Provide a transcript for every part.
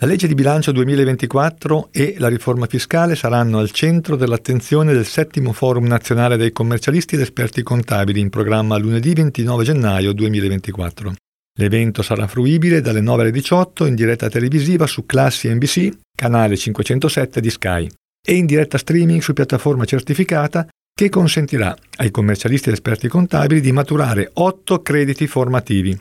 La legge di bilancio 2024 e la riforma fiscale saranno al centro dell'attenzione del settimo Forum nazionale dei commercialisti ed esperti contabili in programma lunedì 29 gennaio 2024. L'evento sarà fruibile dalle 9 alle 18 in diretta televisiva su Classi NBC, canale 507 di Sky, e in diretta streaming su piattaforma certificata che consentirà ai commercialisti ed esperti contabili di maturare 8 crediti formativi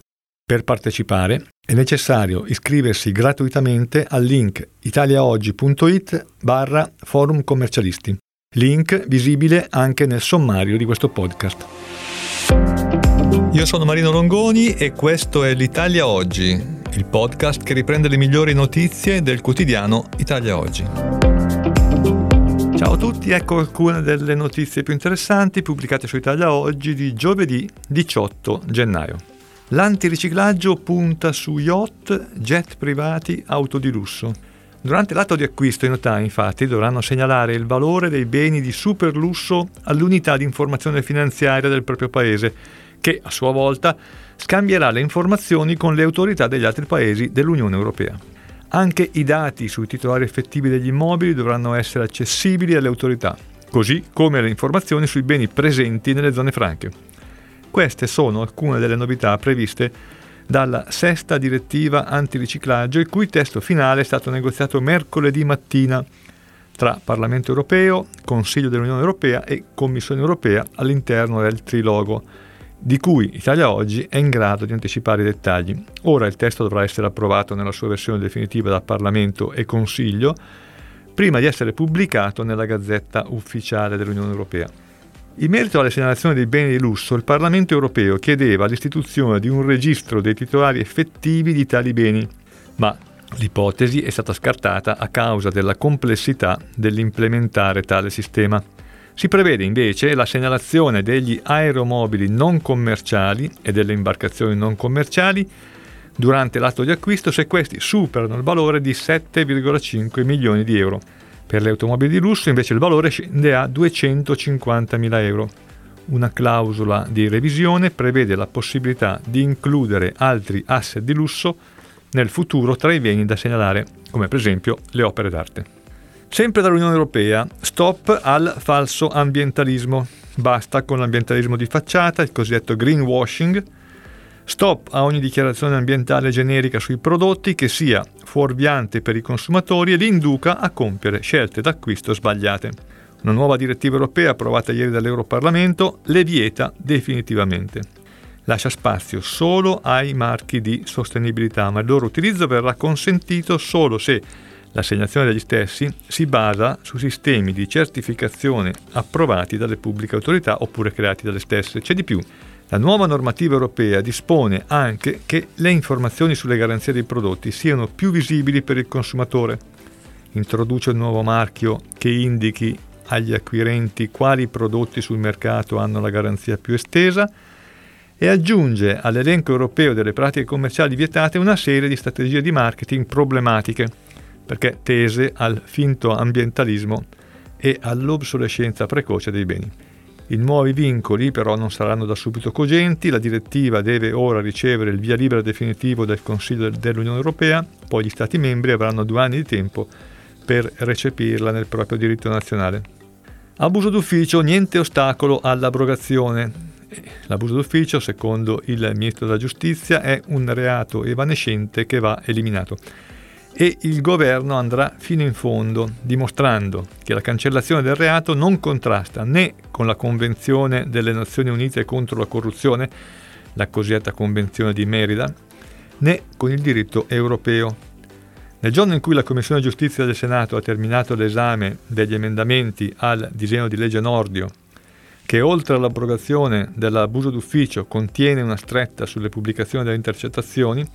per partecipare è necessario iscriversi gratuitamente al link italiaoggi.it barra forum commercialisti, link visibile anche nel sommario di questo podcast. Io sono Marino Longoni e questo è l'Italia Oggi, il podcast che riprende le migliori notizie del quotidiano Italia Oggi. Ciao a tutti, ecco alcune delle notizie più interessanti pubblicate su Italia Oggi di giovedì 18 gennaio. L'antiriciclaggio punta su yacht, jet privati, auto di lusso. Durante l'atto di acquisto i notai infatti dovranno segnalare il valore dei beni di super lusso all'unità di informazione finanziaria del proprio paese, che a sua volta scambierà le informazioni con le autorità degli altri paesi dell'Unione Europea. Anche i dati sui titolari effettivi degli immobili dovranno essere accessibili alle autorità, così come le informazioni sui beni presenti nelle zone franche. Queste sono alcune delle novità previste dalla sesta direttiva antiriciclaggio, il cui testo finale è stato negoziato mercoledì mattina tra Parlamento europeo, Consiglio dell'Unione europea e Commissione europea all'interno del trilogo, di cui Italia oggi è in grado di anticipare i dettagli. Ora il testo dovrà essere approvato nella sua versione definitiva da Parlamento e Consiglio, prima di essere pubblicato nella Gazzetta ufficiale dell'Unione europea. In merito alle segnalazioni dei beni di lusso, il Parlamento europeo chiedeva l'istituzione di un registro dei titolari effettivi di tali beni, ma l'ipotesi è stata scartata a causa della complessità dell'implementare tale sistema. Si prevede invece la segnalazione degli aeromobili non commerciali e delle imbarcazioni non commerciali durante l'atto di acquisto se questi superano il valore di 7,5 milioni di euro. Per le automobili di lusso invece il valore scende a 250.000 euro. Una clausola di revisione prevede la possibilità di includere altri asset di lusso nel futuro tra i beni da segnalare, come per esempio le opere d'arte. Sempre dall'Unione Europea, stop al falso ambientalismo. Basta con l'ambientalismo di facciata, il cosiddetto greenwashing, Stop a ogni dichiarazione ambientale generica sui prodotti che sia fuorviante per i consumatori e li induca a compiere scelte d'acquisto sbagliate. Una nuova direttiva europea approvata ieri dall'Europarlamento le vieta definitivamente. Lascia spazio solo ai marchi di sostenibilità, ma il loro utilizzo verrà consentito solo se l'assegnazione degli stessi si basa su sistemi di certificazione approvati dalle pubbliche autorità oppure creati dalle stesse. C'è di più. La nuova normativa europea dispone anche che le informazioni sulle garanzie dei prodotti siano più visibili per il consumatore. Introduce un nuovo marchio che indichi agli acquirenti quali prodotti sul mercato hanno la garanzia più estesa e aggiunge all'elenco europeo delle pratiche commerciali vietate una serie di strategie di marketing problematiche, perché tese al finto ambientalismo e all'obsolescenza precoce dei beni. I nuovi vincoli però non saranno da subito cogenti, la direttiva deve ora ricevere il via libera definitivo del Consiglio dell'Unione Europea, poi gli Stati membri avranno due anni di tempo per recepirla nel proprio diritto nazionale. Abuso d'ufficio, niente ostacolo all'abrogazione. L'abuso d'ufficio, secondo il Ministro della Giustizia, è un reato evanescente che va eliminato e il governo andrà fino in fondo, dimostrando che la cancellazione del reato non contrasta né con la Convenzione delle Nazioni Unite contro la corruzione, la cosiddetta Convenzione di Merida, né con il diritto europeo. Nel giorno in cui la Commissione Giustizia del Senato ha terminato l'esame degli emendamenti al disegno di legge Nordio, che oltre all'abrogazione dell'abuso d'ufficio contiene una stretta sulle pubblicazioni delle intercettazioni,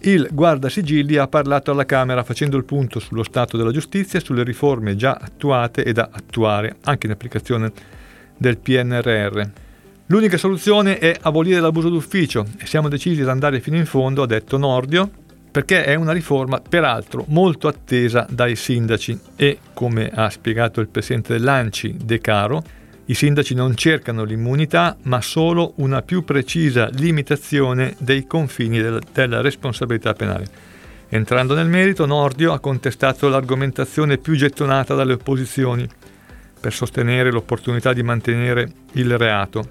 il guardasigilli ha parlato alla Camera facendo il punto sullo stato della giustizia e sulle riforme già attuate e da attuare, anche in applicazione del PNRR. L'unica soluzione è abolire l'abuso d'ufficio e siamo decisi ad andare fino in fondo, ha detto Nordio, perché è una riforma peraltro molto attesa dai sindaci e, come ha spiegato il presidente dell'ANCI De Caro, i sindaci non cercano l'immunità, ma solo una più precisa limitazione dei confini del, della responsabilità penale. Entrando nel merito, Nordio ha contestato l'argomentazione più gettonata dalle opposizioni per sostenere l'opportunità di mantenere il reato,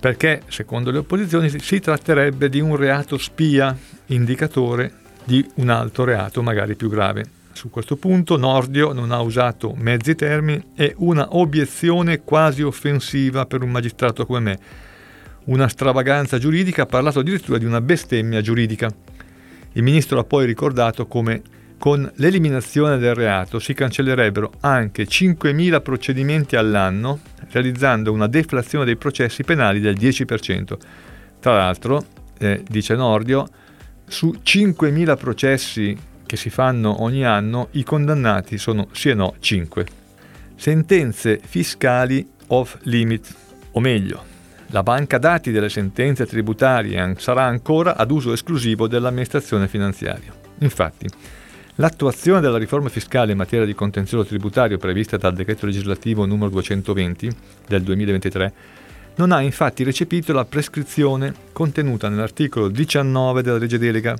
perché, secondo le opposizioni, si tratterebbe di un reato spia, indicatore di un altro reato magari più grave. Su questo punto Nordio non ha usato mezzi termini e una obiezione quasi offensiva per un magistrato come me. Una stravaganza giuridica ha parlato addirittura di una bestemmia giuridica. Il ministro ha poi ricordato come con l'eliminazione del reato si cancellerebbero anche 5.000 procedimenti all'anno, realizzando una deflazione dei processi penali del 10%. Tra l'altro, eh, dice Nordio, su 5.000 processi che si fanno ogni anno, i condannati sono sì e no 5. Sentenze fiscali off limit, o meglio, la banca dati delle sentenze tributarie sarà ancora ad uso esclusivo dell'amministrazione finanziaria. Infatti, l'attuazione della riforma fiscale in materia di contenzioso tributario prevista dal decreto legislativo numero 220 del 2023 non ha infatti recepito la prescrizione contenuta nell'articolo 19 della legge delega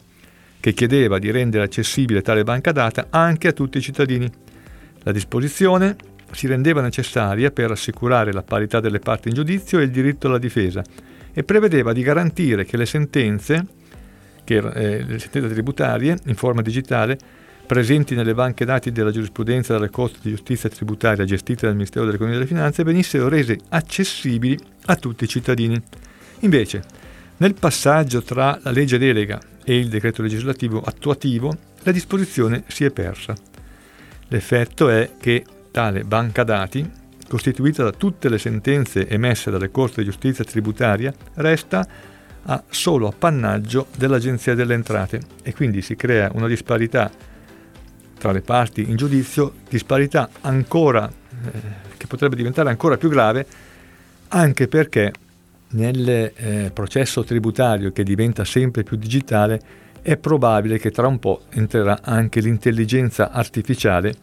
che chiedeva di rendere accessibile tale banca data anche a tutti i cittadini. La disposizione si rendeva necessaria per assicurare la parità delle parti in giudizio e il diritto alla difesa e prevedeva di garantire che le sentenze, che, eh, le sentenze tributarie in forma digitale presenti nelle banche dati della giurisprudenza della Corte di Giustizia Tributaria gestite dal Ministero dell'Economia e delle Finanze venissero rese accessibili a tutti i cittadini. Invece, nel passaggio tra la legge delega e il decreto legislativo attuativo, la disposizione si è persa. L'effetto è che tale banca dati, costituita da tutte le sentenze emesse dalle Corti di Giustizia tributaria, resta a solo appannaggio dell'Agenzia delle Entrate e quindi si crea una disparità tra le parti in giudizio, disparità ancora eh, che potrebbe diventare ancora più grave anche perché nel eh, processo tributario che diventa sempre più digitale è probabile che tra un po' entrerà anche l'intelligenza artificiale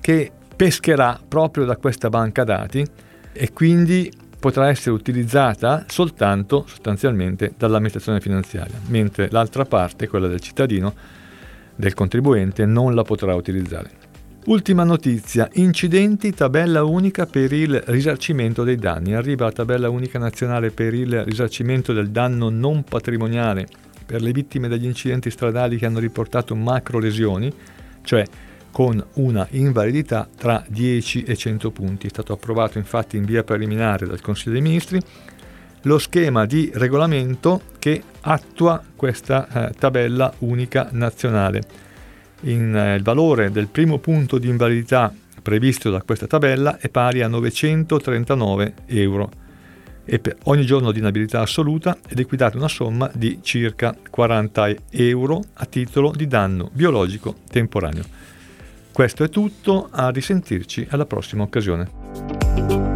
che pescherà proprio da questa banca dati e quindi potrà essere utilizzata soltanto sostanzialmente dall'amministrazione finanziaria, mentre l'altra parte, quella del cittadino, del contribuente, non la potrà utilizzare. Ultima notizia, incidenti, tabella unica per il risarcimento dei danni. Arriva la tabella unica nazionale per il risarcimento del danno non patrimoniale per le vittime degli incidenti stradali che hanno riportato macro lesioni, cioè con una invalidità tra 10 e 100 punti. È stato approvato infatti in via preliminare dal Consiglio dei Ministri lo schema di regolamento che attua questa eh, tabella unica nazionale in, eh, il valore del primo punto di invalidità previsto da questa tabella è pari a 939 euro e per ogni giorno di inabilità assoluta è liquidata una somma di circa 40 euro a titolo di danno biologico temporaneo. Questo è tutto, a risentirci alla prossima occasione.